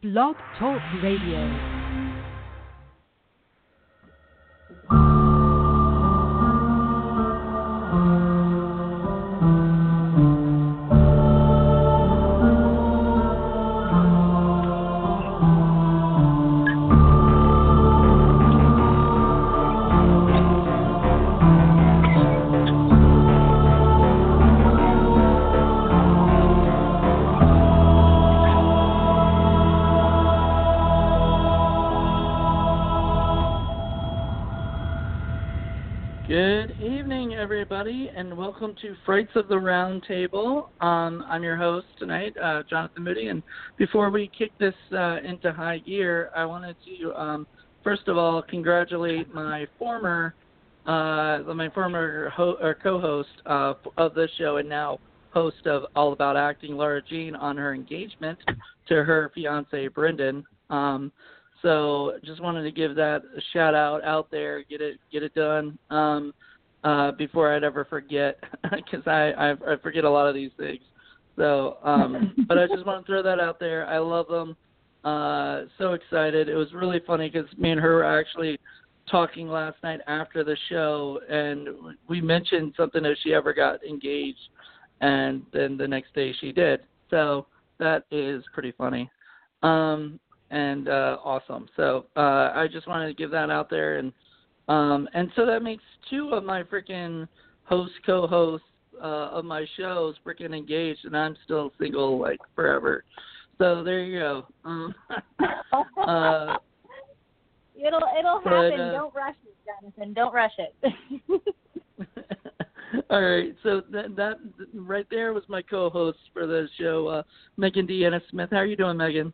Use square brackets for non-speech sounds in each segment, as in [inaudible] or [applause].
Blog Talk Radio. Welcome to Frights of the Round Table. Um, I'm your host tonight, uh, Jonathan Moody. And before we kick this uh, into high gear, I wanted to um, first of all congratulate my former, uh, my former ho- or co-host uh, of this show and now host of All About Acting, Laura Jean, on her engagement to her fiance Brendan. Um, so just wanted to give that a shout out out there, get it get it done um, uh, before I'd ever forget, [laughs] because I, I I forget a lot of these things. So, um, [laughs] but I just want to throw that out there. I love them. Uh, so excited! It was really funny because me and her were actually talking last night after the show, and we mentioned something if she ever got engaged, and then the next day she did. So that is pretty funny. Um, and uh, awesome. So uh, I just wanted to give that out there, and um, and so that makes two of my freaking host co-hosts uh, of my shows freaking engaged, and I'm still single like forever. So there you go. Um, [laughs] uh, it'll it'll but, happen. uh, Don't rush it, Jonathan. Don't rush it. [laughs] [laughs] all right, so that that right there was my co-host for the show, uh, Meghan Deanna Smith. How are you doing, Meghan?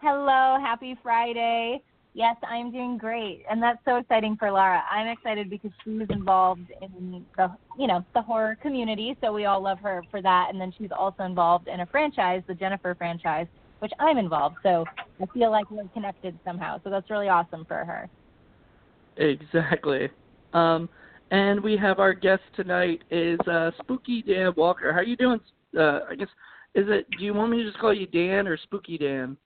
Hello, happy Friday. Yes, I'm doing great, and that's so exciting for Lara. I'm excited because she she's involved in the you know the horror community, so we all love her for that. And then she's also involved in a franchise, the Jennifer franchise, which I'm involved. So I feel like we're connected somehow. So that's really awesome for her. Exactly. Um, and we have our guest tonight is uh, Spooky Dan Walker. How are you doing? Uh, I guess is it? Do you want me to just call you Dan or Spooky Dan?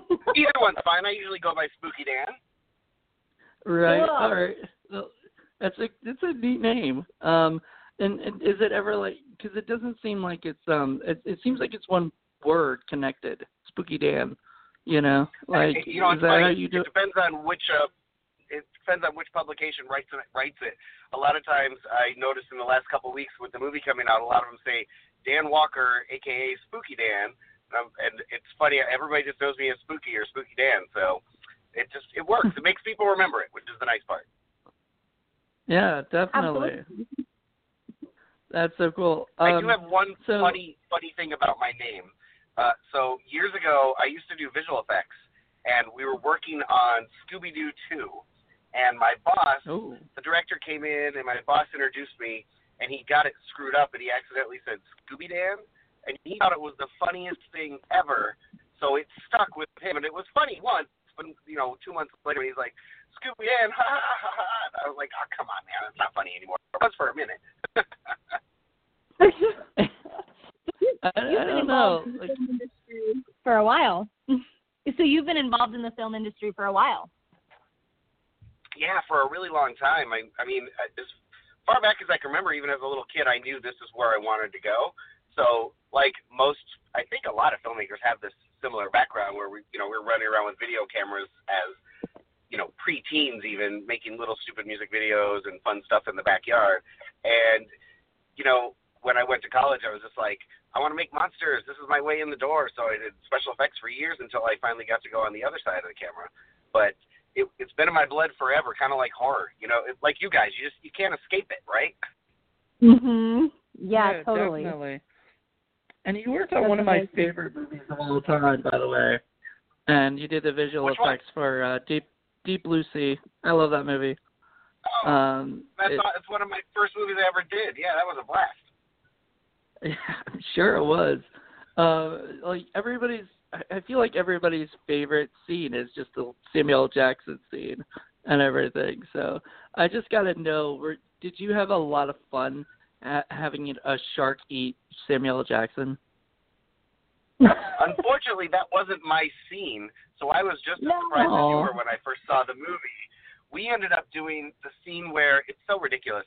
[laughs] Either one's fine. I usually go by Spooky Dan. Right. Cool. All right. Well, that's a that's a neat name. Um, and, and is it ever like? Because it doesn't seem like it's um. It, it seems like it's one word connected. Spooky Dan. You know, like you know, is that funny. how you do? It depends on which uh, it depends on which publication writes it. Writes it. A lot of times, I noticed in the last couple of weeks with the movie coming out, a lot of them say Dan Walker, aka Spooky Dan, um, and it's funny. Everybody just knows me as Spooky or Spooky Dan, so it just it works. it makes people remember it, which is the nice part. Yeah, definitely. Absolutely. That's so cool. Um, I do have one so- funny funny thing about my name. Uh, so years ago, I used to do visual effects, and we were working on Scooby Doo 2. And my boss, Oh. the director, came in, and my boss introduced me, and he got it screwed up, and he accidentally said Scooby Dan, and he thought it was the funniest thing ever. So it stuck with him, and it was funny once, but you know, two months later, he's like Scooby Dan, ha [laughs] ha ha ha. And I was like, oh come on, man, it's not funny anymore. It was for a minute. I, [laughs] I You've been don't know. involved in the Like, industry for a while. so you've been involved in the film industry for a while. Yeah, for a really long time. I, I mean, as far back as I can remember, even as a little kid, I knew this is where I wanted to go. So, like most, I think a lot of filmmakers have this similar background where we, you know, we're running around with video cameras as, you know, pre-teens even making little stupid music videos and fun stuff in the backyard. And, you know, when I went to college, I was just like, I want to make monsters. This is my way in the door. So I did special effects for years until I finally got to go on the other side of the camera. But it, it's been in my blood forever, kind of like horror. You know, it, like you guys, you just you can't escape it, right? Mhm. Yeah, totally. Definitely. And you worked on one of my Definitely. favorite movies of all time, by the way. And you did the visual Which one? effects for uh, Deep Deep Blue Sea. I love that movie. Oh, Um, that's it- that's one of my first movies I ever did. Yeah, that was a blast. [laughs] Yeah, I'm sure it was. Uh, like everybody's, I- feel like everybody's favorite scene is just the Samuel Jackson scene and everything. So I just got to know, were, did you have a lot of fun having a shark eat Samuel L. Jackson? Unfortunately, that wasn't my scene, so I was just as No. surprised as you were when I first saw the movie. We ended up doing the scene where it's so ridiculous.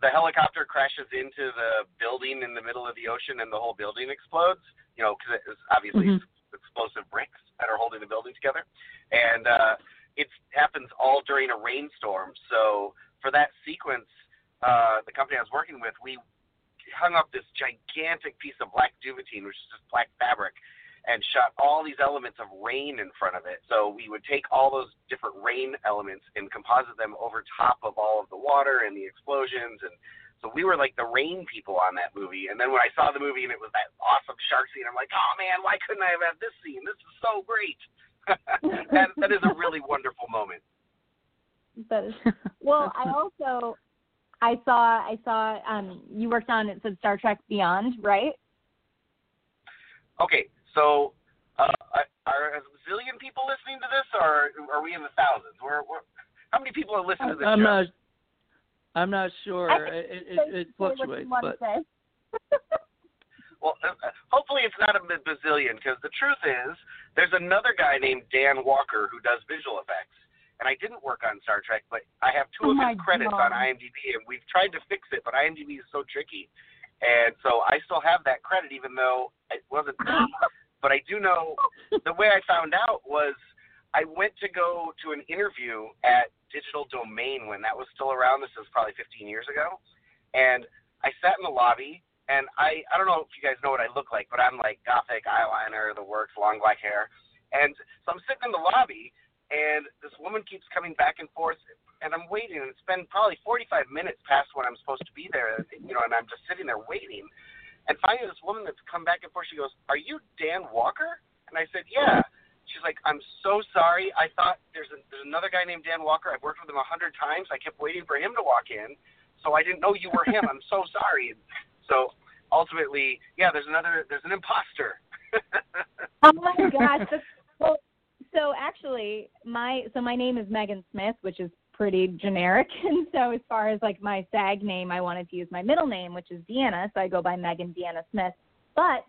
The helicopter crashes into the building in the middle of the ocean, and the whole building explodes. You know, because it's obviously Mhm. explosive bricks that are holding the building together, and uh, it happens all during a rainstorm. So for that sequence, uh, the company I was working with, we hung up this gigantic piece of black duvetine, which is just black fabric, and shot all these elements of rain in front of it. So we would take all those different rain elements and composite them over top of all of the water and the explosions and so we were like the rain people on that movie. And then when I saw the movie and it was that awesome shark scene, I'm like, oh man, why couldn't I have had this scene? This is so great. [laughs] that that is a really wonderful moment. That is [laughs] well. I also I saw I saw um you worked on it said Star Trek Beyond, right? Okay, so uh, are a zillion people listening to this, or are we in the thousands? We're, we're, how many people are listening to this I'm show? not. I'm not sure. It it, it, it say what you fluctuates, but. [laughs] Well, uh, uh, hopefully it's not a bazillion, because the truth is, there's another guy named Dan Walker who does visual effects. And I didn't work on Star Trek, but I have two Oh of my his credits God. on IMDb, and we've tried to fix it, but IMDb is so tricky. And so I still have that credit, even though it wasn't me. [laughs] But I do know the way I found out was I went to go to an interview at Digital Domain when that was still around. This was probably 15 years ago. And I sat in the lobby, and I I don't know if you guys know what I look like, but I'm like gothic eyeliner, the works, long black hair, and so I'm sitting in the lobby, and this woman keeps coming back and forth, and I'm waiting, and it's been probably 45 minutes past when I'm supposed to be there, you know, and I'm just sitting there waiting, and finally this woman that's come back and forth, she goes, "Are you Dan Walker?" And I said, "Yeah." She's like, "I'm so sorry. I thought there's a, there's another guy named Dan Walker. I've worked with him a hundred times. I kept waiting for him to walk in, so I didn't know you were him. I'm so sorry." [laughs] So ultimately, yeah, there's another there's an imposter. [laughs] Oh my gosh. That's, so actually, my so my name is Meghan Smith, which is pretty generic. [laughs] And so as far as like my SAG name, I wanted to use my middle name, which is Deanna. So I go by Meghan Deanna Smith. But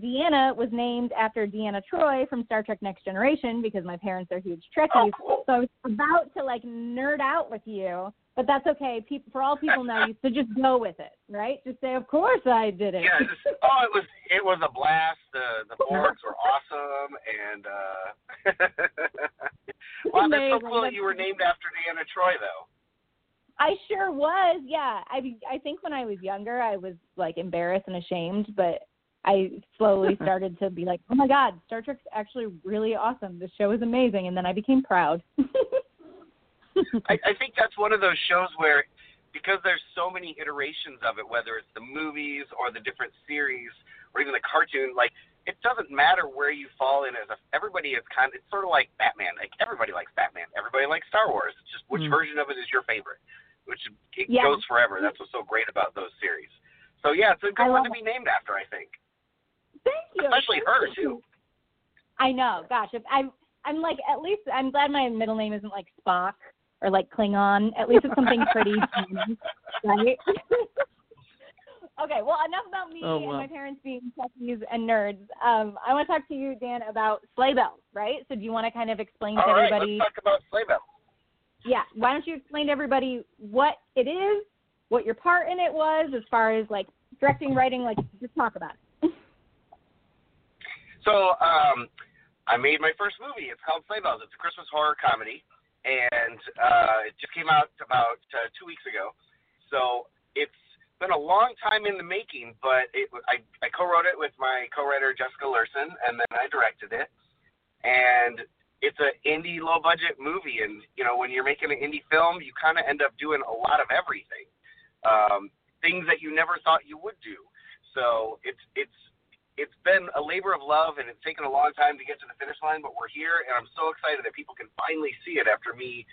Deanna was named after Deanna Troi from Star Trek Next Generation because my parents are huge Trekkies. So I was about to like nerd out with you, but that's okay. People, for all people know you, so just go with it, right? Just say, of course I did it. Yeah, just, oh, it was it was a blast. The the boards were awesome, and uh, [laughs] wow, that's so cool that you were named after Deanna Troi, though. I sure was. Yeah. I I think when I was younger, I was like embarrassed and ashamed, but I slowly [laughs] started to be like, "Oh my god, Star Trek's actually really awesome. The show is amazing." And then I became proud. [laughs] I, I think that's one of those shows where, because there's so many iterations of it, whether it's the movies or the different series or even the cartoon, like it doesn't matter where you fall in as a. Everybody is kind. Of, it's sort of like Batman. Like everybody likes Batman. Everybody likes Star Wars. It's just which Mm. version of it is your favorite, which it Yeah. goes forever. That's what's so great about those series. So yeah, it's a good one to be named after. I think, Thank you. Especially her too. I know. Gosh, if I'm I'm like at least I'm glad my middle name isn't like Spock or like Klingon. At least it's something pretty, [laughs] human, right? [laughs] okay. Well, enough about me Oh, and my parents being techies and nerds. Um, I want to talk to you, Dan, about Slay Belles, right? So do you want to kind of explain to All right, everybody? let's talk about Slay Belles. yeah. Why don't you explain to everybody what it is, what your part in it was, as far as like directing, writing, like just talk about it. So um, I made my first movie. It's called Slay Belles. It's a Christmas horror comedy, and uh, it just came out about uh, two weeks ago. So it's been a long time in the making, but it, I, I co-wrote it with my co-writer Jessica Lurson, and then I directed it. And it's an indie, low-budget movie, and you know when you're making an indie film, you kind of end up doing a lot of everything, um, things that you never thought you would do. So it's it's it's been a labor of love and it's taken a long time to get to the finish line, but we're here and I'm so excited that people can finally see it after me,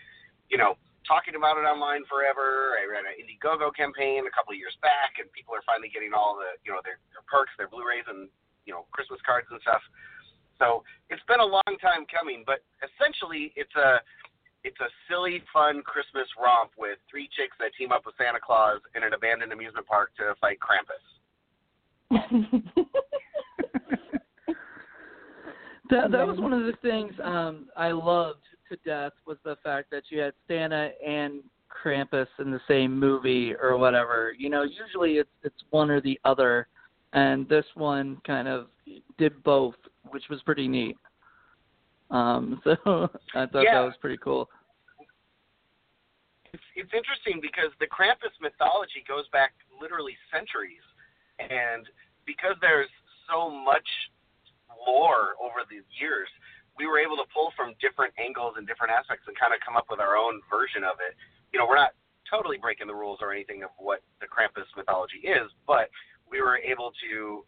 you know, talking about it online forever. I ran an Indiegogo campaign a couple of years back and people are finally getting all the, you know, their, their perks, their Blu-rays and, you know, Christmas cards and stuff. So it's been a long time coming, but essentially it's a, it's a silly, fun Christmas romp with three chicks that team up with Santa Claus in an abandoned amusement park to fight Krampus. [laughs] That that was one of the things um I loved to death was the fact that you had Santa and Krampus in the same movie or whatever. You know, usually it's it's one or the other, and this one kind of did both, which was pretty neat. Um, [laughs] so I thought Yeah. that was pretty cool. it's it's interesting because the Krampus mythology goes back literally centuries, and because there's so much lore over the years, we were able to pull from different angles and different aspects and kind of come up with our own version of it. You know, we're not totally breaking the rules or anything of what the Krampus mythology is, but we were able to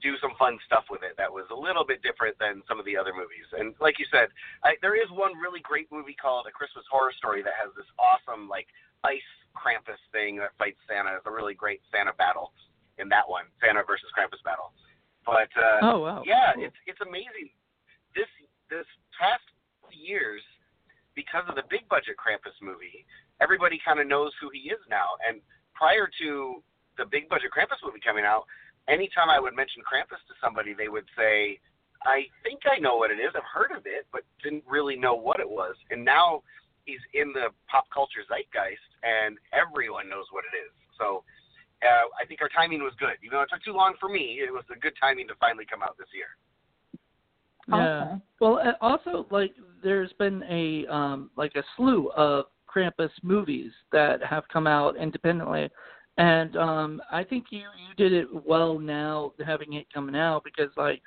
do some fun stuff with it that was a little bit different than some of the other movies. And like you said, I, there is one really great movie called A Christmas Horror Story that has this awesome like ice Krampus thing that fights Santa. It's a really great Santa battle in that one, Santa versus Krampus battle. But uh, Oh wow. yeah, Cool. it's it's amazing. This this past years, because of the big budget Krampus movie, everybody kind of knows who he is now. And prior to the big budget Krampus movie coming out, anytime I would mention Krampus to somebody, they would say, "I think I know what it is. I've heard of it, but didn't really know what it was." And now he's in the pop culture zeitgeist, and everyone knows what it is. So. Uh, I think our timing was good. Even though it took too long for me, it was a good timing to finally come out this year. Yeah. Awesome. Well, uh, also like there's been a um like a slew of Krampus movies that have come out independently, and um I think you you did it well now having it coming out because like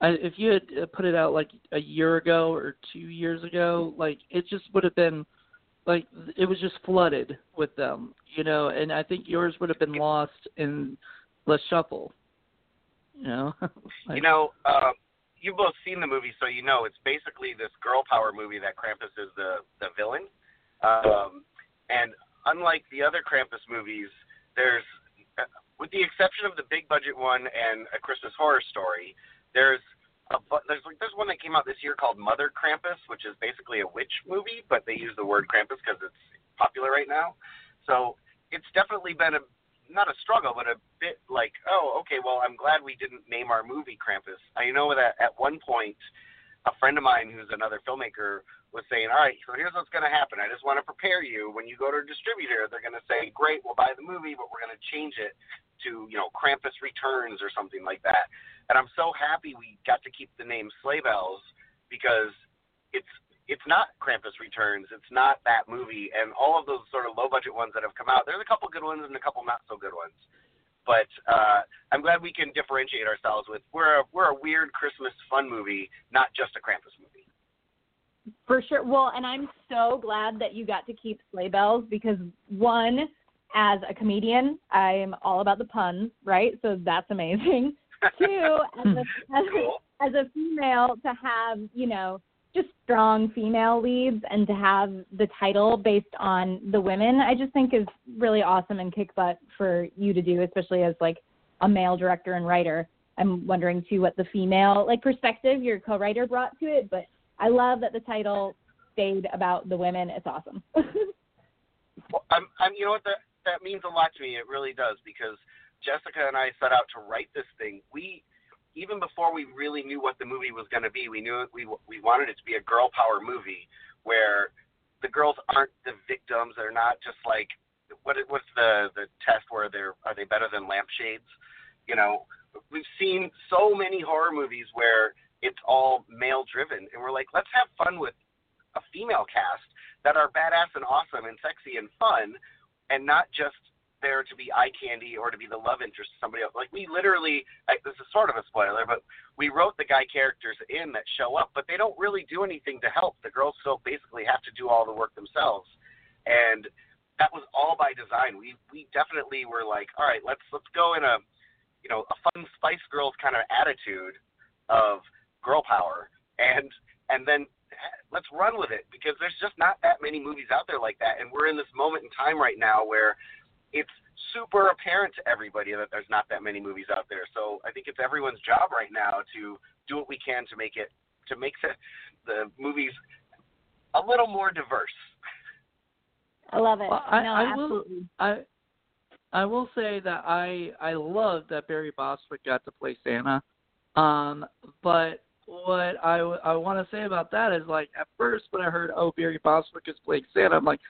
I, if you had uh, put it out like a year ago or two years ago, like it just would have been like it was just flooded with them, you know, and I think yours would have been lost in the shuffle, you know. [laughs] like, You know, uh, you've both seen the movie, so you know it's basically this girl power movie that Krampus is the the villain. Um, and unlike the other Krampus movies, there's, uh, with the exception of the big budget one and A Christmas Horror Story, there's a there's like there's one that came out this year called Mother Krampus, which is basically a witch movie, but they use the word Krampus because it's popular right now. So it's definitely been a not a struggle, but a bit like, oh, okay, well, I'm glad we didn't name our movie Krampus. I know that at one point, a friend of mine who's another filmmaker was saying, all right, so here's what's going to happen. I just want to prepare you. When you go to a distributor, they're going to say, great, we'll buy the movie, but we're going to change it to, you know, Krampus Returns or something like that. And I'm so happy we got to keep the name Slay Belles because it's it's not Krampus Returns. It's not that movie. And all of those sort of low budget ones that have come out, there's a couple good ones and a couple not so good ones. But uh, I'm glad we can differentiate ourselves with we're a, we're a weird Christmas fun movie, not just a Krampus movie. For sure. Well, and I'm so glad that you got to keep Slay Belles because one, as a comedian, I'm all about the puns, right? So that's amazing. [laughs] Two, as a, as, Cool. a, as a female, to have you know just strong female leads and to have the title based on the women, I just think is really awesome and kick butt for you to do, especially as like a male director and writer. I'm wondering too what the female like perspective your co-writer brought to it, but I love that the title stayed about the women. It's awesome. [laughs] Well, I'm, I'm, you know what that that means a lot to me. It really does because Jessica and I set out to write this thing. We even before we really knew what the movie was going to be, we knew it, we we wanted it to be a girl power movie where the girls aren't the victims. They're not just like what what's the the test where they're are they better than lampshades? You know, we've seen so many horror movies where it's all male driven, and we're like, let's have fun with a female cast that are badass and awesome and sexy and fun, and not just there to be eye candy or to be the love interest of somebody else. Like we literally, like this is sort of a spoiler, but we wrote the guy characters in that show up, but they don't really do anything to help. The girls still basically have to do all the work themselves, and that was all by design. We we definitely were like, all right, let's let's go in a, you know, a fun Spice Girls kind of attitude of girl power, and and then eh, let's run with it because there's just not that many movies out there like that, and we're in this moment in time right now where it's super apparent to everybody that there's not that many movies out there. So I think it's everyone's job right now to do what we can to make it to make the, the movies a little more diverse. I love it. Well, I- no, I will- I I will say that I I love that Barry Bostwick got to play Santa, um, but what I I want to say about that is like at first when I heard oh Barry Bostwick is playing Santa, I'm like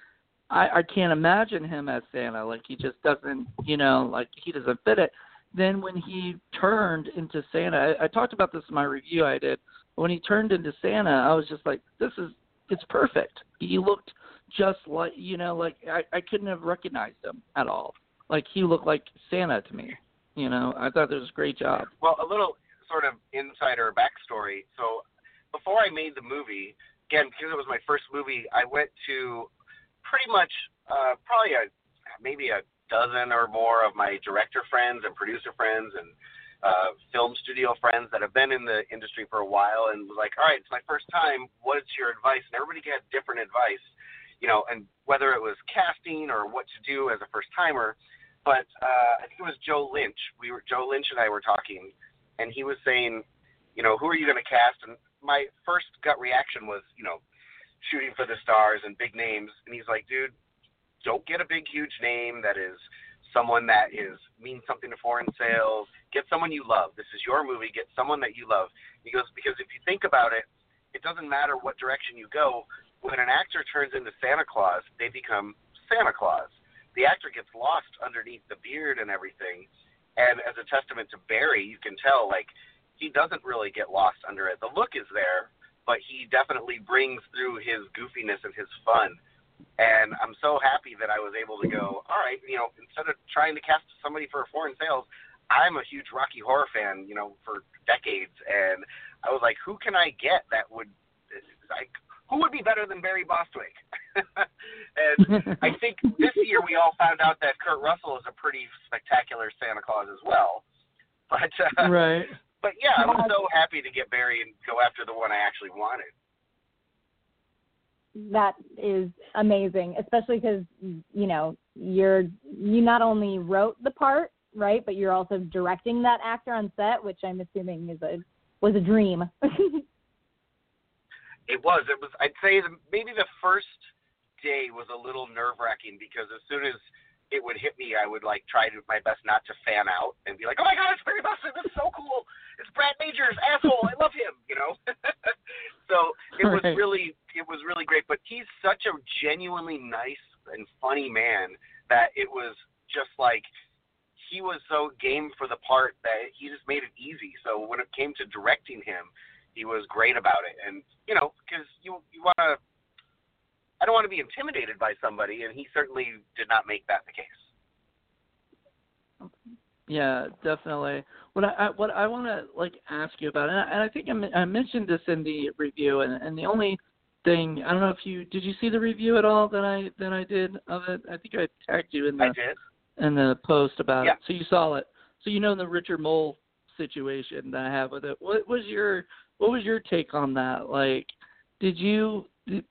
I I can't imagine him as Santa. Like he just doesn't you know like he doesn't fit it. Then when he turned into Santa, I, I talked about this in my review I did. When he turned into Santa, I was just like this is it's perfect. He looked just like you know like I I couldn't have recognized him at all. Like he looked like Santa to me. You know, I thought it was a great job. Well, a little sort of insider backstory. So before I made the movie, again because it was my first movie, I went to pretty much uh, probably a maybe a dozen or more of my director friends and producer friends and uh, film studio friends that have been in the industry for a while and was like, all right, it's my first time. What's your advice? And everybody had different advice, you know, and whether it was casting or what to do as a first timer. But uh, I think it was Joe Lynch. We were Joe Lynch and I were talking, and he was saying, you know, who are you going to cast? And my first gut reaction was, you know, shooting for the stars and big names. And he's like, dude, don't get a big, huge name that is someone that is means something to foreign sales. Get someone you love. This is your movie. Get someone that you love. He goes because if you think about it, it doesn't matter what direction you go. When an actor turns into Santa Claus, they become Santa Claus. The actor gets lost underneath the beard and everything, and as a testament to Barry, you can tell like he doesn't really get lost under it. The look is there, but he definitely brings through his goofiness and his fun. And I'm so happy that I was able to go, all right, you know, instead of trying to cast somebody for a foreign sales, I'm a huge Rocky Horror fan, you know, for decades, and I was like, who can I get that would, like, who would be better than Barry Bostwick? [laughs] and [laughs] I think this year we all found out that Kurt Russell is a pretty spectacular Santa Claus as well. But uh, right. But yeah, I was so happy to get Barry and go after the one I actually wanted. That is amazing, especially because you know you're you not only wrote the part right, but you're also directing that actor on set, which I'm assuming is a was a dream. [laughs] It was. It was. I'd say the, maybe the first day was a little nerve wracking because as soon as it would hit me, I would like try to my best not to fan out and be like, "Oh my God, it's Barry Bostwick! This is so cool! It's Brad Majors, asshole! I love him!" You know. [laughs] so it was Right. really, it was really great. But he's such a genuinely nice and funny man that it was just like he was so game for the part that he just made it easy. So when it came to directing him, he was great about it. And you know, because you you want to, I don't want to be intimidated by somebody, and he certainly did not make that the case. Yeah, definitely. What I, what I want to like ask you about, and I, and I think I, I mentioned this in the review, and and the only thing I don't know if you did you see the review at all that I that I did of it. I think I tagged you in I the did. in the post about Yeah. it, so you saw it. So you know the Richard Moll situation that I have with it. What was your what was your take on that? Like, did you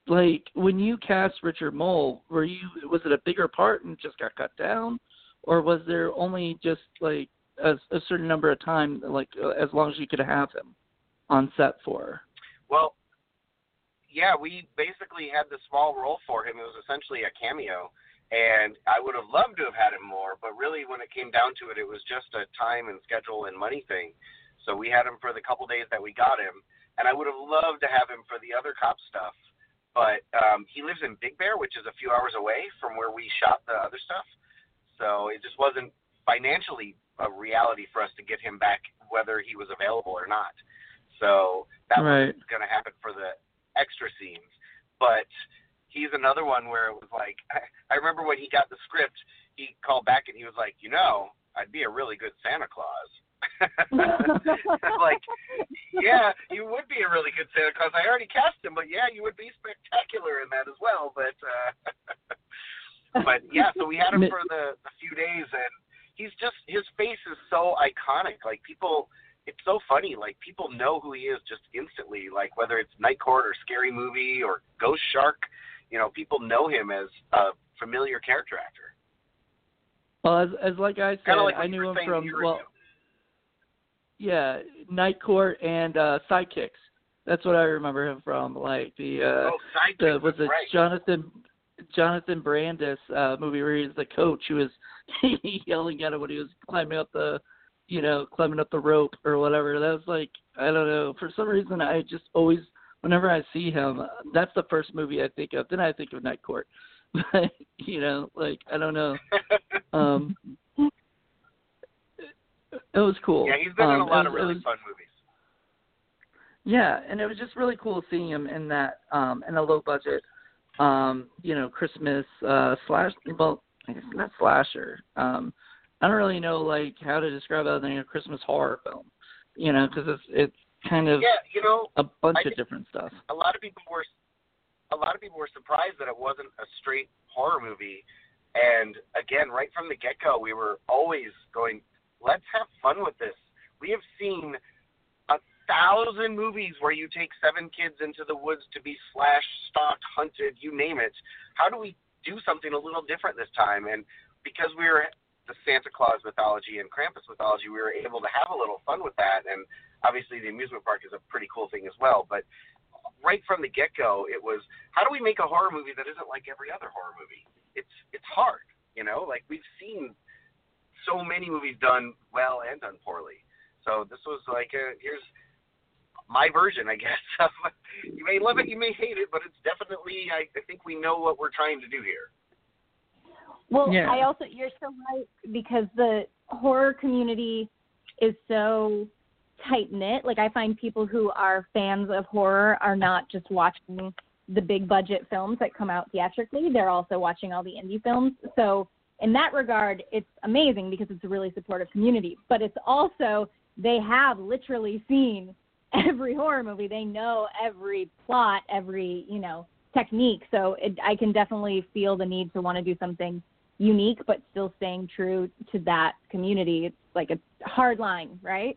like when you cast Richard Moll? Were you was it a bigger part and just got cut down, or was there only just like a, a certain number of time, like uh, as long as you could have him on set for? Well, yeah, we basically had the small role for him. It was essentially a cameo, and I would have loved to have had him more, but really, when it came down to it, it was just a time and schedule and money thing. So we had him for the couple days that we got him, and I would have loved to have him for the other cop stuff. But um, he lives in Big Bear, which is a few hours away from where we shot the other stuff. So it just wasn't financially a reality for us to get him back, whether he was available or not. So that Right. was going to happen for the extra scenes. But he's another one where it was like, I, [laughs] I remember when he got the script, he called back and he was like, you know, I'd be a really good Santa Claus. [laughs] like, yeah, you would be a really good Santa Claus. I already cast him, but yeah, you would be spectacular in that as well. But, uh, [laughs] but yeah, so we had him for the, the few days, and he's just his face is so iconic. Like people, it's so funny. Like people know who he is just instantly. Like whether it's Night Court or Scary Movie or Ghost Shark, you know, people know him as a familiar character actor. Well, as as like I said, like I knew him from well, review. Yeah, Night Court and uh Sidekicks. That's what I remember him from. Like the uh oh, the was it right. Jonathan Jonathan Brandis uh movie where he's the coach who was [laughs] yelling at him when he was climbing up the you know, climbing up the rope or whatever. That was like I don't know. For some reason, I just always, whenever I see him, that's the first movie I think of. Then I think of Night Court. [laughs] But you know, like I don't know. [laughs] Um, it was cool. Yeah, he's been um, in a lot it of really was- fun movies. Yeah, and it was just really cool seeing him in that um in a low budget um you know Christmas uh slash well I guess not slasher um I don't really know like how to describe other than a Christmas horror film you know because it's it's kind of Yeah, you know, a bunch I of different stuff a lot of people were a lot of people were surprised that it wasn't a straight horror movie. And again, right from the get go, we were always going, let's have fun with this. We have seen a thousand movies where you take seven kids into the woods to be slashed, stalked, hunted, you name it. How do we do something a little different this time? And because we were the Santa Claus mythology and Krampus mythology, we were able to have a little fun with that. And obviously, the amusement park is a pretty cool thing as well. But right from the get go, it was how do we make a horror movie that isn't like every other horror movie? It's it's hard, you know. Like we've seen so many movies done well and done poorly. So this was like a, here's my version, I guess. [laughs] you may love it, you may hate it, but it's definitely I, I think we know what we're trying to do here. Well, Yeah. I also you're so right because the horror community is so tight knit. Like I find people who are fans of horror are not just watching the big budget films that come out theatrically, they're also watching all the indie films. So in that regard, it's amazing because it's a really supportive community. But it's also they have literally seen [laughs] every horror movie. They know every plot, every, you know, technique. So it, I can definitely feel the need to want to do something unique but still staying true to that community. It's like a hard line, right?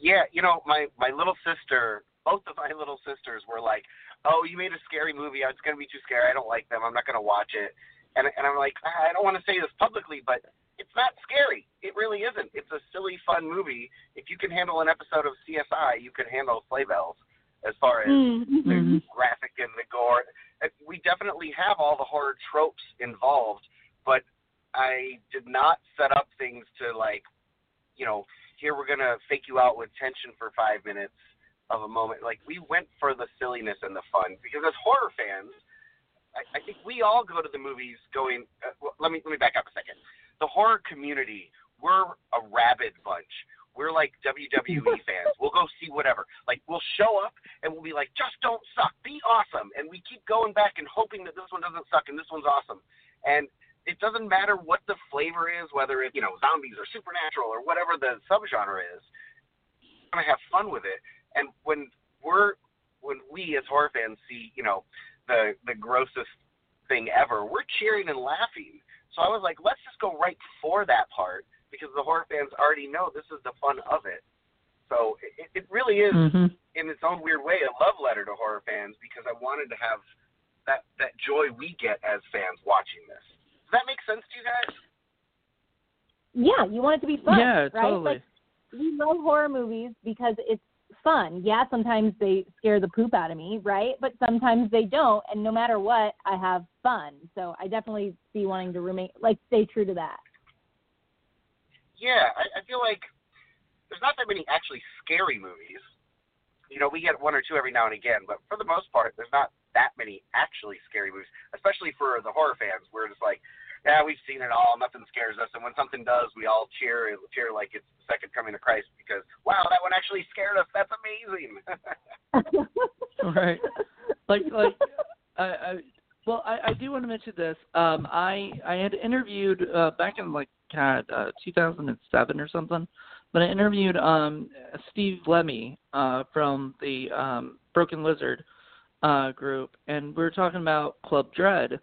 Yeah, you know, my my little sister, both of my little sisters were like, "Oh, you made a scary movie. It's gonna be too scary. I don't like them. I'm not gonna watch it." And and I'm like, I don't want to say this publicly, but it's not scary. It really isn't. It's a silly, fun movie. If you can handle an episode of CSI, you can handle Slay Belles. As far as Mm-hmm. the graphic and the gore, we definitely have all the horror tropes involved, but I did not set up things to like, you know, here we're gonna fake you out with tension for five minutes of a moment. Like we went for the silliness and the fun because as horror fans, I, I think we all go to the movies going. Uh, well, let me let me back up a second. The horror community, we're a rabid bunch. We're like WWE [laughs] fans. We'll go see whatever. Like we'll show up and we'll be like, just don't suck, be awesome, and we keep going back and hoping that this one doesn't suck and this one's awesome. And it doesn't matter what the flavor is, whether it's you know zombies or supernatural or whatever the subgenre is. We're gonna have fun with it. And when we're when we as horror fans see you know the the grossest thing ever, we're cheering and laughing. So I was like, let's just go right for that part because the horror fans already know this is the fun of it. So it, it really is, Mhm. in its own weird way, a love letter to horror fans because I wanted to have that that joy we get as fans watching this. Does that make sense to you guys? Yeah, you want it to be fun. yeah right? totally Like we love horror movies because it's fun. Yeah, sometimes they scare the poop out of me, right? But sometimes they don't, and no matter what, I have fun. So I definitely see wanting to remain like stay true to that. Yeah, I, I feel like there's not that many actually scary movies. You know, we get one or two every now and again, but for the most part, there's not that many actually scary movies. Especially for the horror fans, we're just like, yeah, we've seen it all. Nothing scares us, and when something does, we all cheer cheer like it's the second coming of Christ because wow, that one actually scared us. That's amazing. [laughs] right like like I, I well I, I do want to mention this. Um I I had interviewed uh back in like God uh two thousand and seven or something. But I interviewed um Steve Lemme uh from the um Broken Lizard uh group and we were talking about Club Dread,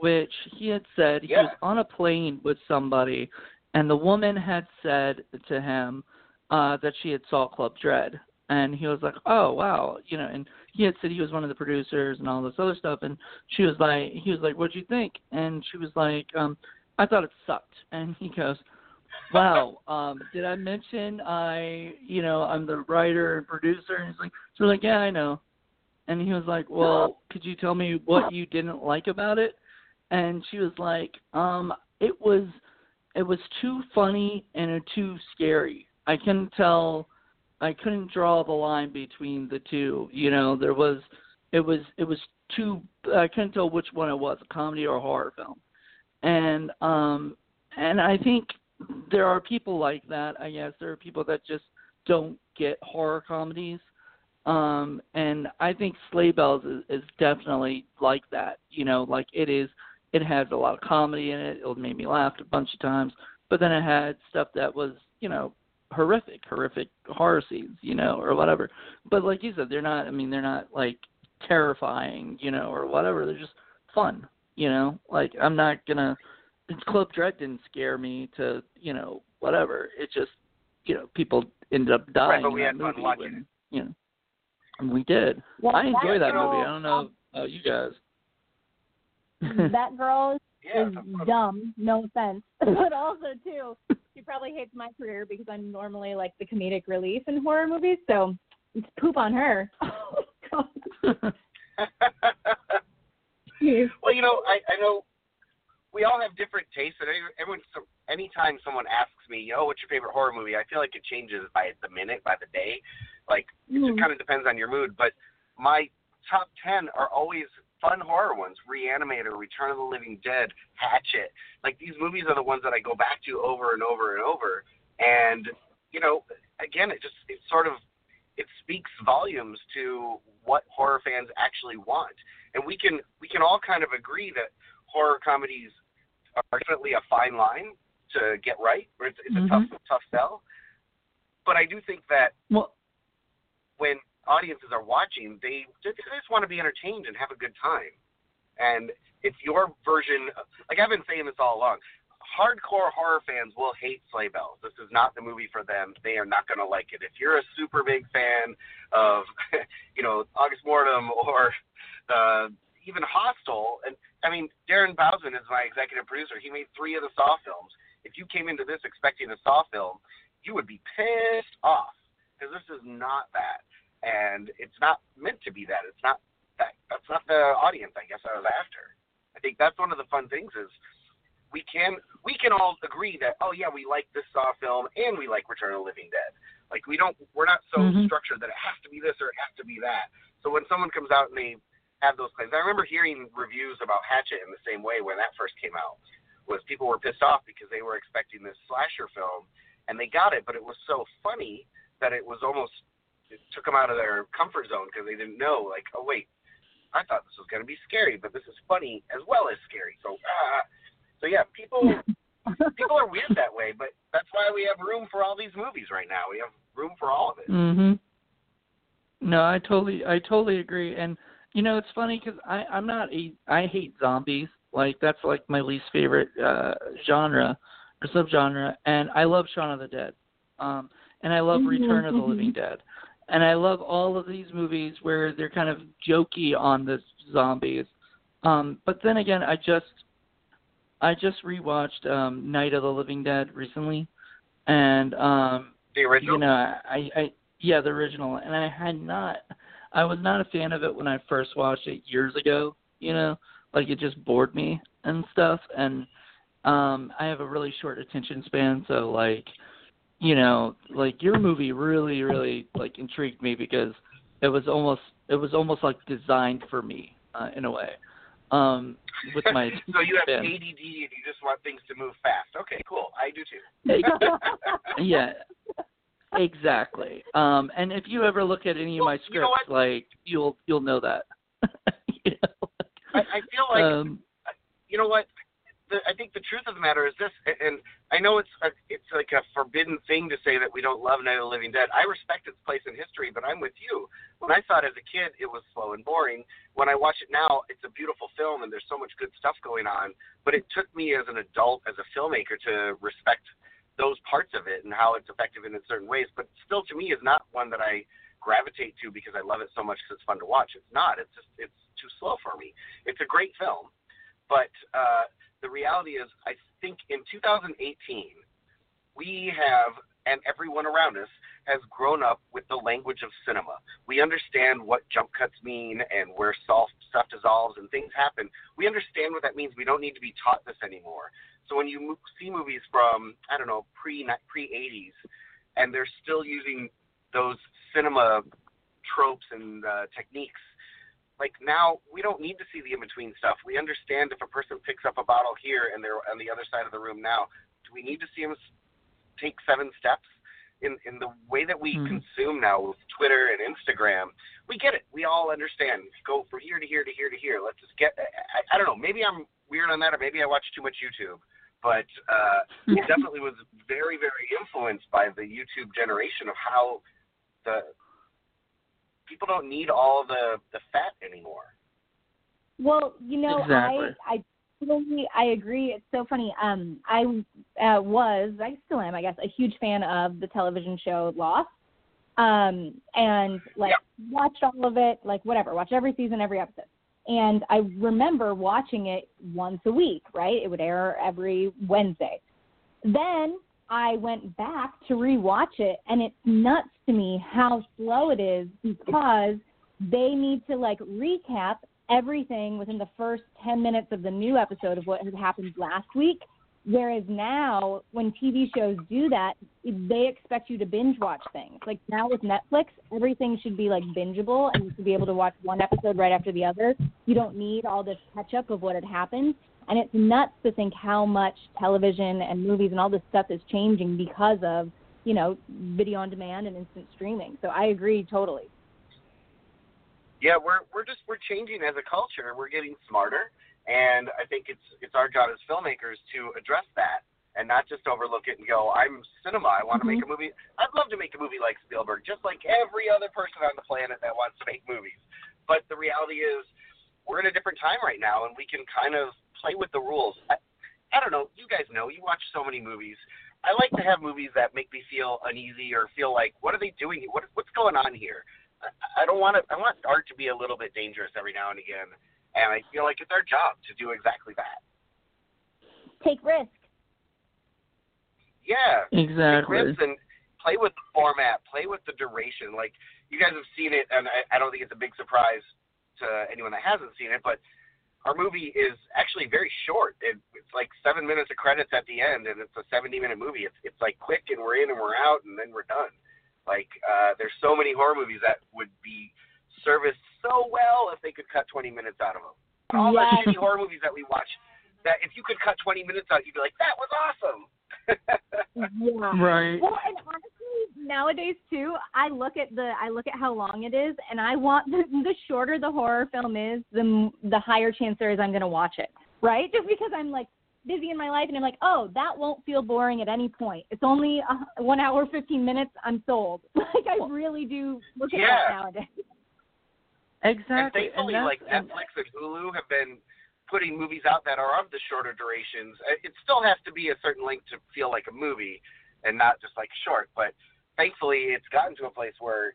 which he had said he Yeah. was on a plane with somebody and the woman had said to him uh that she had saw Club Dread and he was like, "Oh wow," you know, and he had said he was one of the producers and all this other stuff, and she was like, he was like, "What'd you think?" And she was like, um, "I thought it sucked," [laughs] and he goes, "Wow, um, did I mention I, you know, I'm the writer and producer?" And he's like, "So like, yeah, I know," and he was like, "Well, could you tell me what you didn't like about it?" And she was like, "Um, it was." it was too funny and too scary. I couldn't tell. I couldn't draw the line between the two. You know, there was it was it was too. I couldn't tell which one it was, a comedy or a horror film. And um and I think there are people like that. I guess there are people that just don't get horror comedies. Um, and I think Slay Belles is, is definitely like that. You know, like it is. It had a lot of comedy in it. It made me laugh a bunch of times. But then it had stuff that was, you know, horrific, horrific horror scenes, you know, or whatever. But like you said, they're not. I mean, they're not like terrifying, you know, or whatever. They're just fun, you know. Like I'm not gonna. Club Dread didn't scare me to, you know, whatever. It just, you know, people ended up dying. Right, but we in had that fun watching when, it. You know, and we did. Well, I enjoy that girl, movie. I don't know um, about you guys. That girl [laughs] Yeah, is dumb. No offense, [laughs] but also too, she probably hates my career because I'm normally like the comedic relief in horror movies. So it's poop on her. [laughs] Oh well, you know, I, I know we all have different tastes, and every- everyone, so, anytime someone asks me, "Oh, what's your favorite horror movie?" I feel like it changes by the minute, by the day. Like it just Mhm. kind of depends on your mood. But my top ten are always fun horror ones: Reanimator, Return of the Living Dead, Hatchet. Like these movies are the ones that I go back to over and over and over. And you know, again, it just it sort of it speaks volumes to what horror fans actually want. And we can we can all kind of agree that horror comedies are definitely a fine line to get right, or it's, it's Mhm. a tough tough sell. But I do think that well, when audiences are watching, they just, they just want to be entertained and have a good time. And it's your version. Like I've been saying this all along. Hardcore horror fans will hate Slay Belles. This is not the movie for them. They are not going to like it. If you're a super big fan of, [laughs] you know, August Mortem or uh, even Hostel, and I mean, Darren Bousman is my executive producer. He made three of the Saw films. If you came into this expecting a Saw film, you would be pissed off because this is not that, and it's not meant to be that. It's not that. That's not the audience. I guess I was after. I think that's one of the fun things is we can we can all agree that oh yeah we like this Saw film and we like Return of the Living Dead. Like we don't we're not so Mhm. structured that it has to be this or it has to be that. So when someone comes out and they have those claims, I remember hearing reviews about Hatchet in the same way when that first came out. Was people were pissed off because they were expecting this slasher film and they got it, but it was so funny that it was almost it took them out of their comfort zone because they didn't know like oh wait I thought this was going to be scary, but this is funny as well as scary. So, uh, so yeah, people [laughs] people are weird that way, but that's why we have room for all these movies right now. We have room for all of it. Mhm. No, I totally, I totally agree. And you know, it's funny because I, I'm not a, I hate zombies. Like that's like my least favorite uh genre or subgenre. And I love Shaun of the Dead. Um, and I love Mhm, Return of the. Living Dead. And I love all of these movies where they're kind of jokey on the zombies. Um, but then again, I just, I just rewatched um, Night of the Living Dead recently, and um, The original. you know, I, I, yeah, the original, and I had not, I was not a fan of it when I first watched it years ago. You know, like it just bored me and stuff, and um, I have a really short attention span, so like, you know, like your movie really, really like intrigued me because it was almost, it was almost like designed for me uh, in a way. Um, with my [laughs] so you have. ADD and you just want things to move fast. Okay, cool. I do too. [laughs] yeah exactly um and if you ever look at any of my Well, you know scripts like you'll you'll know that [laughs] you know, I, I feel like um you know what? The, I think the truth of the matter is this, and I know it's a, it's like a forbidden thing to say that we don't love Night of the Living Dead. I respect its place in history, but I'm with you. When I saw it as a kid, it was slow and boring. When I watch it now, it's a beautiful film, and there's so much good stuff going on. But it took me as an adult, as a filmmaker, to respect those parts of it and how it's effective in certain ways. But still, to me, is not one that I gravitate to because I love it so much because it's fun to watch. It's not. It's just it's too slow for me. It's a great film, but uh, the reality is, I think in 2018, we have, and everyone around us has grown up with the language of cinema. We understand what jump cuts mean and where soft stuff dissolves and things happen. We understand what that means. We don't need to be taught this anymore. So when you see movies from I don't know pre pre 80s, and they're still using those cinema tropes and uh, techniques. Like now, we don't need to see the in between stuff. We understand if a person picks up a bottle here and they're on the other side of the room now. Do we need to see them take seven steps? In, in the way that we mm-hmm. consume now with Twitter and Instagram, we get it. We all understand. Go from here to here to here to here. Let's just get. I, I don't know. Maybe I'm weird on that, or maybe I watch too much YouTube but uh, it [laughs] definitely was very, very influenced by the YouTube generation of how the people don't need all the the fat anymore. Well, you know, exactly. I I totally I agree. It's so funny. Um, I uh, was I still am I guess a huge fan of the television show Lost. Um, and like yeah. watched all of it, like whatever, watched every season, every episode. And I remember watching it once a week, right? It would air every Wednesday. Then I went back to rewatch it, and it's nuts to me how slow it is because they need to like recap everything within the first 10 minutes of the new episode of what had happened last week Whereas now, when TV shows do that, they expect you to binge watch things. Like now with Netflix, everything should be like bingeable, and you should be able to watch one episode right after the other. You don't need all this catch up of what had happened. And it's nuts to think how much television and movies and all this stuff is changing because of, you know, video on demand and instant streaming. So I agree totally. Yeah, we're we're just we're changing as a culture. We're getting smarter and I think it's it's our job as filmmakers to address that and not just overlook it and go, I'm cinema. I want to mm-hmm. make a movie. I'd love to make a movie like Spielberg, just like every other person on the planet that wants to make movies. But the reality is, we're in a different time right now, and we can kind of play with the rules. I, I don't know. You guys know. You watch so many movies. I like to have movies that make me feel uneasy or feel like, what are they doing? What what's going on here? I, I don't want to. I want art to be a little bit dangerous every now and again and I feel like it's our job to do exactly that. Take risks. Yeah. Exactly. Take risks and play with the format, play with the duration. Like you guys have seen it, and I, I don't think it's a big surprise to anyone that hasn't seen it, but our movie is actually very short. It, it's like seven minutes of credits at the end, and it's a 70-minute movie. It's it's like quick, and we're in and we're out, and then we're done. Like uh, there's so many horror movies that would be serviced so well if they could cut 20 minutes out of them. All yes. the shitty horror movies that we watch, that if you could cut 20 minutes out, you'd be like, that was awesome. [laughs] yeah. Right. Well, and honestly, nowadays too, I look at the I look at how long it is, and I want the, the shorter the horror film is, the the higher chance there is I'm going to watch it. Right? Just because I'm like busy in my life, and I'm like, oh, that won't feel boring at any point. It's only uh, one hour, 15 minutes. I'm sold. [laughs] Like I really do look at yeah. that nowadays. Exactly. And thankfully, and like Netflix and Hulu have been putting movies out that are of the shorter durations. It still has to be a certain length to feel like a movie and not just like short. But thankfully, it's gotten to a place where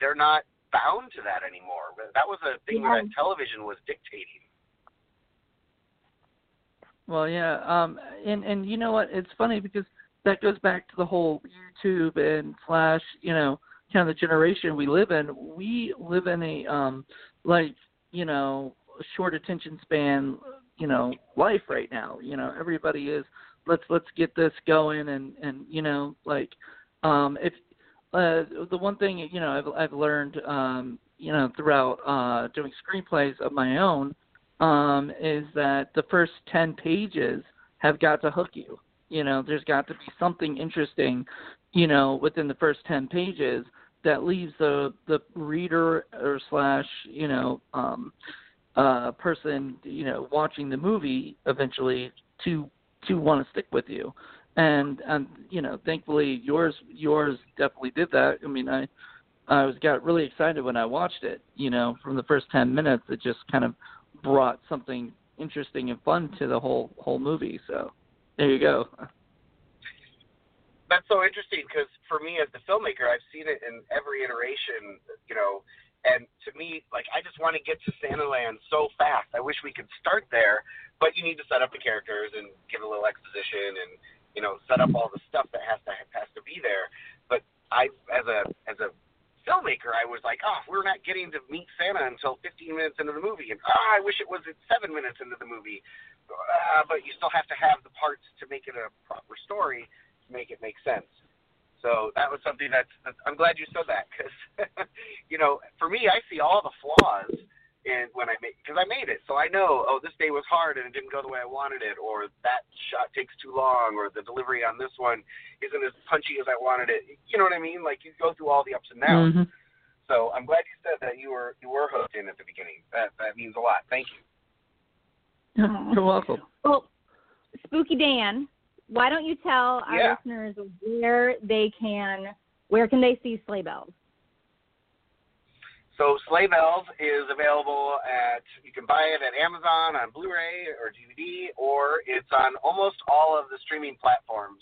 they're not bound to that anymore. That was a thing yeah. that television was dictating. Well, yeah, um, and and you know what? It's funny because that goes back to the whole YouTube and Flash, you know, kind of the generation we live in, we live in a um like, you know, short attention span, you know, life right now. You know, everybody is let's let's get this going and and you know, like um if uh the one thing, you know, I've I've learned um you know, throughout uh doing screenplays of my own um is that the first 10 pages have got to hook you. You know, there's got to be something interesting you know, within the first ten pages that leaves the the reader or slash you know um, uh, person you know watching the movie eventually to to want to stick with you, and and you know thankfully yours yours definitely did that. I mean I I was got really excited when I watched it. You know from the first ten minutes it just kind of brought something interesting and fun to the whole whole movie. So there you go. that's so interesting because for me as the filmmaker, I've seen it in every iteration, you know. And to me, like I just want to get to Santaland so fast. I wish we could start there, but you need to set up the characters and give a little exposition and you know set up all the stuff that has to has to be there. But I, as a as a filmmaker, I was like, oh, we're not getting to meet Santa until 15 minutes into the movie, and oh, I wish it was at seven minutes into the movie. Uh, but you still have to have the parts to make it a proper story to make it make sense. So that was something that's, that's I'm glad you said that because, [laughs] you know, for me, I see all the flaws in when I made because I made it, so I know oh this day was hard and it didn't go the way I wanted it, or that shot takes too long, or the delivery on this one isn't as punchy as I wanted it. You know what I mean? Like you go through all the ups and downs. Mm-hmm. So I'm glad you said that you were you were hooked in at the beginning. That that means a lot. Thank you. You're welcome. Well, Spooky Dan, why don't you tell our Yeah. listeners where they can, where can they see Slay Belles? So Slay Belles is available at you can buy it at Amazon on Blu-ray or DVD, or it's on almost all of the streaming platforms.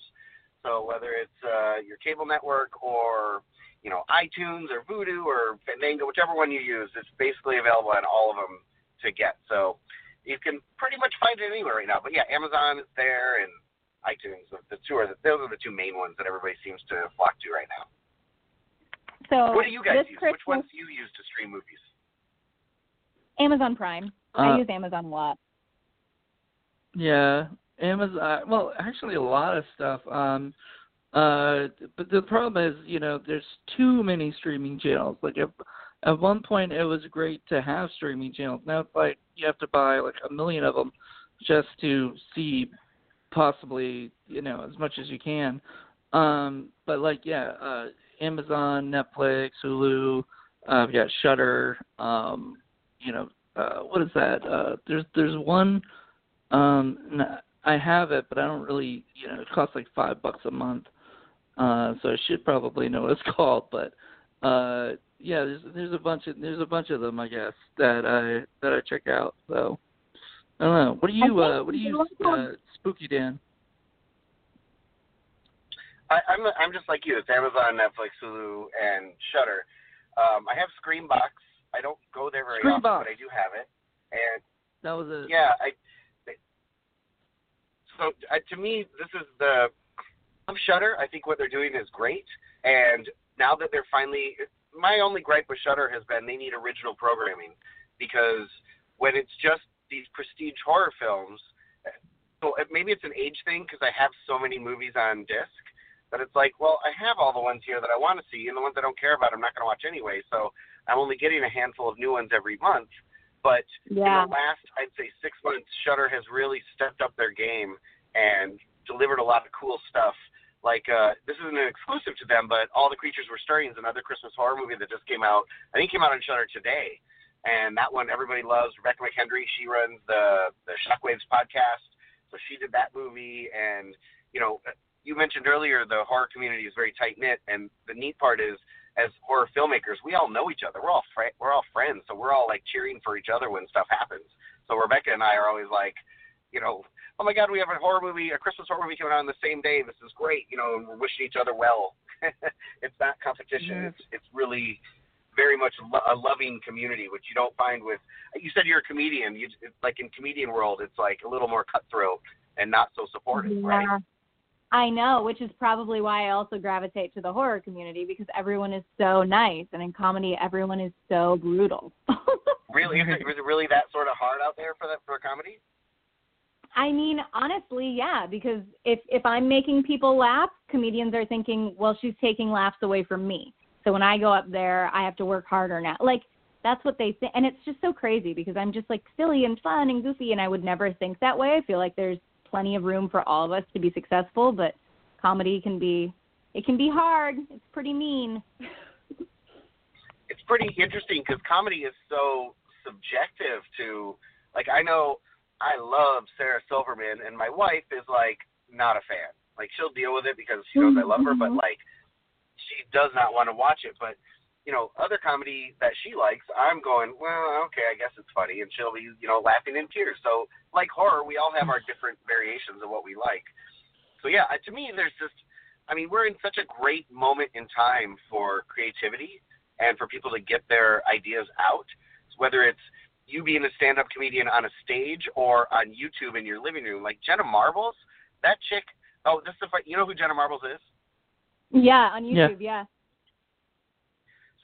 So whether it's uh, your cable network or you know iTunes or Vudu or Fandango, whichever one you use, it's basically available on all of them to get. So you can pretty much find it anywhere right now. But yeah, Amazon is there and iTunes. The two are the, those are the two main ones that everybody seems to flock to right now. So What do you guys this use? Christmas, Which ones do you use to stream movies? Amazon Prime. I Uh, use Amazon a lot. Yeah, Amazon. Well, actually, a lot of stuff. Um, uh, but the problem is, you know, there's too many streaming channels. Like at, at one point, it was great to have streaming channels. Now it's like you have to buy like a million of them just to see possibly, you know, as much as you can. Um, but like, yeah, uh, Amazon, Netflix, Hulu, uh, yeah, Shudder. Um, you know, uh, what is that? Uh, there's there's one. Um, I have it, but I don't really, you know, it costs like five bucks a month. Uh, so I should probably know what it's [laughs] called, but uh, yeah, there's there's a bunch of there's a bunch of them, I guess, that I that I check out. So I don't know. What do you uh, what do you uh, Spooky Dan? I, I'm I'm just like you. It's Amazon, Netflix, Hulu, and Shudder. Um, I have Screambox. I don't go there very often, but I do have it. And That was a yeah, I. So uh, to me, this is the of Shudder. I think what they're doing is great, and now that they're finally, my only gripe with Shutter has been they need original programming because when it's just these prestige horror films, so maybe it's an age thing because I have so many movies on disc that it's like, well, I have all the ones here that I want to see, and the ones I don't care about, I'm not going to watch anyway. So I'm only getting a handful of new ones every month. But Yeah. in the last, I'd say, six months, Shudder has really stepped up their game and delivered a lot of cool stuff. Like uh, this isn't an exclusive to them, but All the Creatures Were Stirring is another Christmas horror movie that just came out. I think came out on Shudder today, and that one everybody loves. Rebekah McKendry, she runs the the Shockwaves podcast, so she did that movie. And you know, you mentioned earlier the horror community is very tight knit, and the neat part is as horror filmmakers, we all know each other. We're all fr- we're all friends, so we're all like cheering for each other when stuff happens. So Rebekah and I are always like, you know, oh my God, we have a horror movie, a Christmas horror movie coming out on the same day. This is great, you know, and we're wishing each other well. [laughs] it's not competition. It's it's really very much lo- a loving community, which you don't find with. You said you're a comedian. You it's like in comedian world, it's like a little more cutthroat and not so supportive, right? I know, which is probably why I also gravitate to the horror community because everyone is so nice, and in comedy, everyone is so brutal. [laughs] Really, is it, is it really that sort of hard out there for that for comedy? I mean, honestly, yeah, because if if I'm making people laugh, comedians are thinking, well, she's taking laughs away from me. So when I go up there, I have to work harder now. Like that's what they think, and it's just so crazy because I'm just like silly and fun and goofy, and I would never think that way. I feel like there's plenty of room for all of us to be successful, but comedy can be it can be hard. It's pretty mean. it's pretty interesting because comedy is so subjective to like I know I love Sarah Silverman and my wife is like not a fan. Like she'll deal with it because she knows I love her, but Mhm. like she does not want to watch it. But you know, other comedy that she likes, I'm going, well, okay, I guess it's funny, and she'll be you know laughing in tears. So like horror, we all have our different variations of what we like. So yeah, uh, to me, there's just, I mean, we're in such a great moment in time for creativity and for people to get their ideas out, whether it's you being a stand-up comedian on a stage or on YouTube in your living room. Like Jenna Marbles, that chick. Oh, this is the, you know who Jenna Marbles is? Yeah, on Yeah. YouTube, yeah.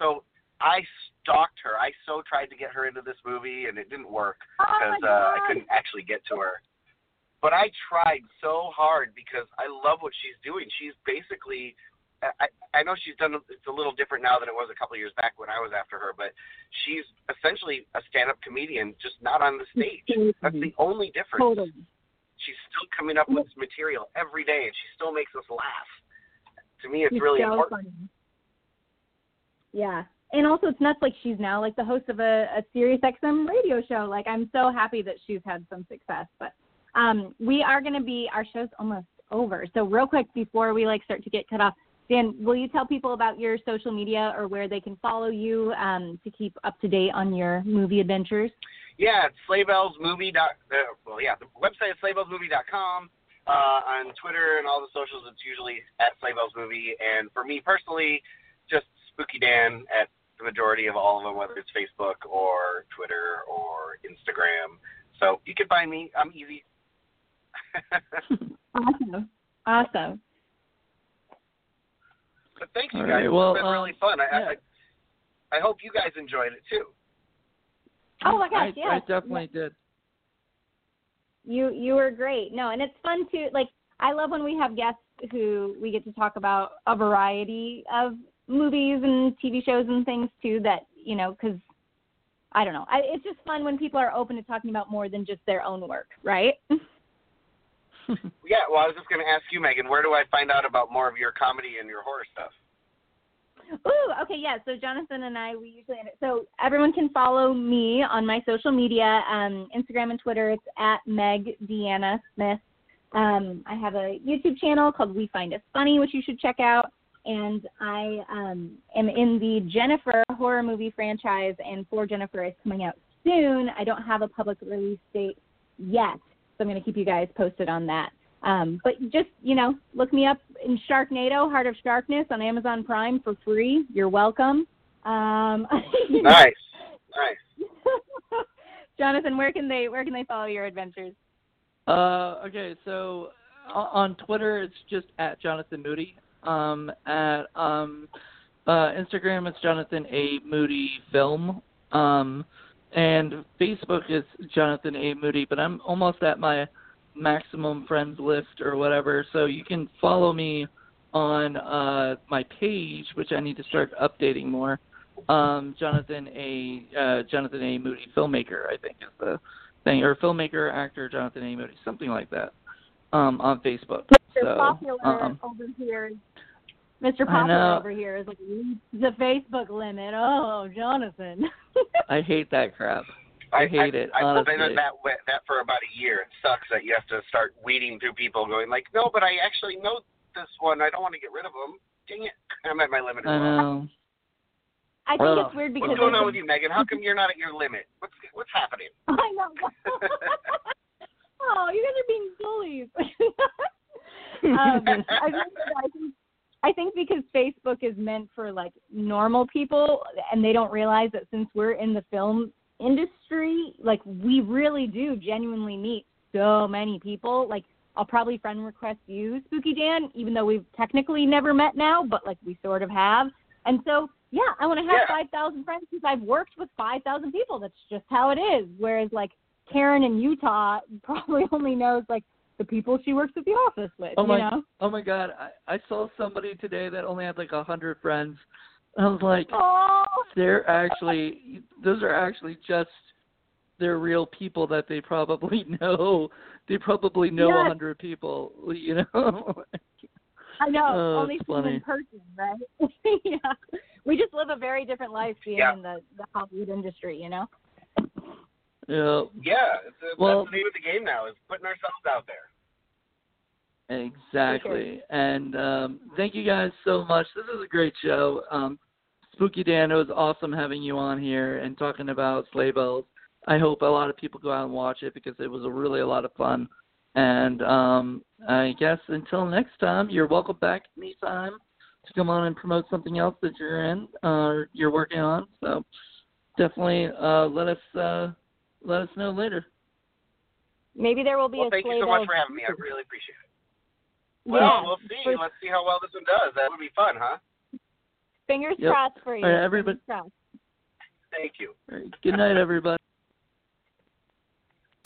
So I stalked her. I so tried to get her into this movie, and it didn't work Oh because uh, I couldn't actually get to her. But I tried so hard because I love what she's doing. She's basically, I, I know she's done. It's a little different now than it was a couple of years back when I was after her, but she's essentially a stand-up comedian, just not on the stage. That's the only difference. Totally. She's still coming up with material every day, and she still makes us laugh. To me, it's really so important. funny. Yeah. And also it's nuts like she's now like the host of a, a Sirius XM radio show. Like I'm so happy that she's had some success. But um we are gonna be our show's almost over. So real quick before we like start to get cut off, Dan, will you tell people about your social media or where they can follow you um, to keep up to date on your movie adventures? Yeah, it's Slaybellesmovie. Dot, uh, well, yeah, the website is slaybellesmovie.com. Uh, on Twitter and all the socials, it's usually at Slaybellesmovie. And for me personally, just Spooky Dan at the majority of all of them, whether it's Facebook or Twitter or Instagram. So you can find me. I'm easy. [laughs] Awesome. Awesome. but thanks, you All guys. right, well, it's been really um, fun. I, yeah. I, I hope you guys enjoyed it too. Oh my gosh, I, yes. I definitely did. You you were great. No, and it's fun to like. I love when we have guests who we get to talk about a variety of movies and TV shows and things too. That you know, because I don't know. I, it's just fun when people are open to talking about more than just their own work, right? [laughs] Yeah, well, I was just going to ask you, Meghan, where do I find out about more of your comedy and your horror stuff? Ooh, okay, yeah. So Jonathan and I, we usually so everyone can follow me on my social media, um, Instagram and Twitter. It's at Meg Deanna Smith. Um, I have a YouTube channel called We Find Us Funny, which you should check out. And I um, am in the Jennifer horror movie franchise, and For Jennifer is coming out soon. I don't have a public release date yet, so I'm going to keep you guys posted on that. Um, but just, you know, look me up in Sharknado, Heart of Sharkness on Amazon Prime for free. You're welcome. Um, [laughs] Nice, nice. [laughs] Jonathan, where can they where can they follow your adventures? Uh, okay, so on Twitter it's just at Jonathan Moody. Um, at um, uh, Instagram it's Jonathan A Moody Film. Um, and Facebook is Jonathan A Moody. But I'm almost at my maximum friends list or whatever, so you can follow me on uh, my page, which I need to start updating more. Um, Jonathan A. Uh, Jonathan A. Moody, filmmaker, I think is the thing, or filmmaker, actor, Jonathan A. Moody, something like that, um, on Facebook. Mr. So, Popular um, over here. Mr. I Popular over here is like the Facebook limit. Oh, Jonathan. [laughs] I hate that crap. I hate it, I, I've been honestly. in that that for about a year. It sucks that you have to start weeding through people, going like, no, but I actually know this one. I don't want to get rid of them. Dang it! I'm at my limit. as I well. know. I think Well, it's weird because What's going on with you, Meghan? How come you're not at your limit? What's what's happening? [laughs] I know. [laughs] oh, you guys are being bullies. Um, [laughs] I, think, I, think, I think because Facebook is meant for like normal people, and they don't realize that since we're in the film industry, like we really do genuinely meet so many people. Like I'll probably friend request you, Spooky Dan, even though we've technically never met now, but like we sort of have. And so, yeah, I want to have Yeah. 5,000 friends because I've worked with 5,000 people. That's just how it is. Whereas, like, Karen in Utah probably [laughs] only knows, like, the people she works at the office with, Oh you my, know? oh my God! I, I saw somebody today that only had like a hundred friends. I was like, Oh, they're actually those are actually just they're real people that they probably [laughs] know. They probably know a Yes. hundred people, you know. I know. [laughs] Oh, only it's seen in funny. person, right? [laughs] yeah. We just live a very different life being Yeah. in the, the Hollywood industry, you know? Yeah, Yeah, it's Well- that's the name of the game now is putting ourselves out there. exactly. And um, thank you guys so much. This is a great show. Um, Spooky Dan, it was awesome having you on here and talking about Slay Belles. I hope a lot of people go out and watch it because it was a really a lot of fun. And um, I guess until next time, you're welcome back anytime to come on and promote something else that you're in or you're working on. So definitely uh, let us uh, let us know later. Maybe there will be Well, a thank you so much for having me. I really appreciate it. Yeah, Well, we'll see. for- Let's see how well this one does. That would be fun, huh? Fingers Yep. crossed for you. All right, everybody- Fingers crossed. Thank you. All right, good night, everybody.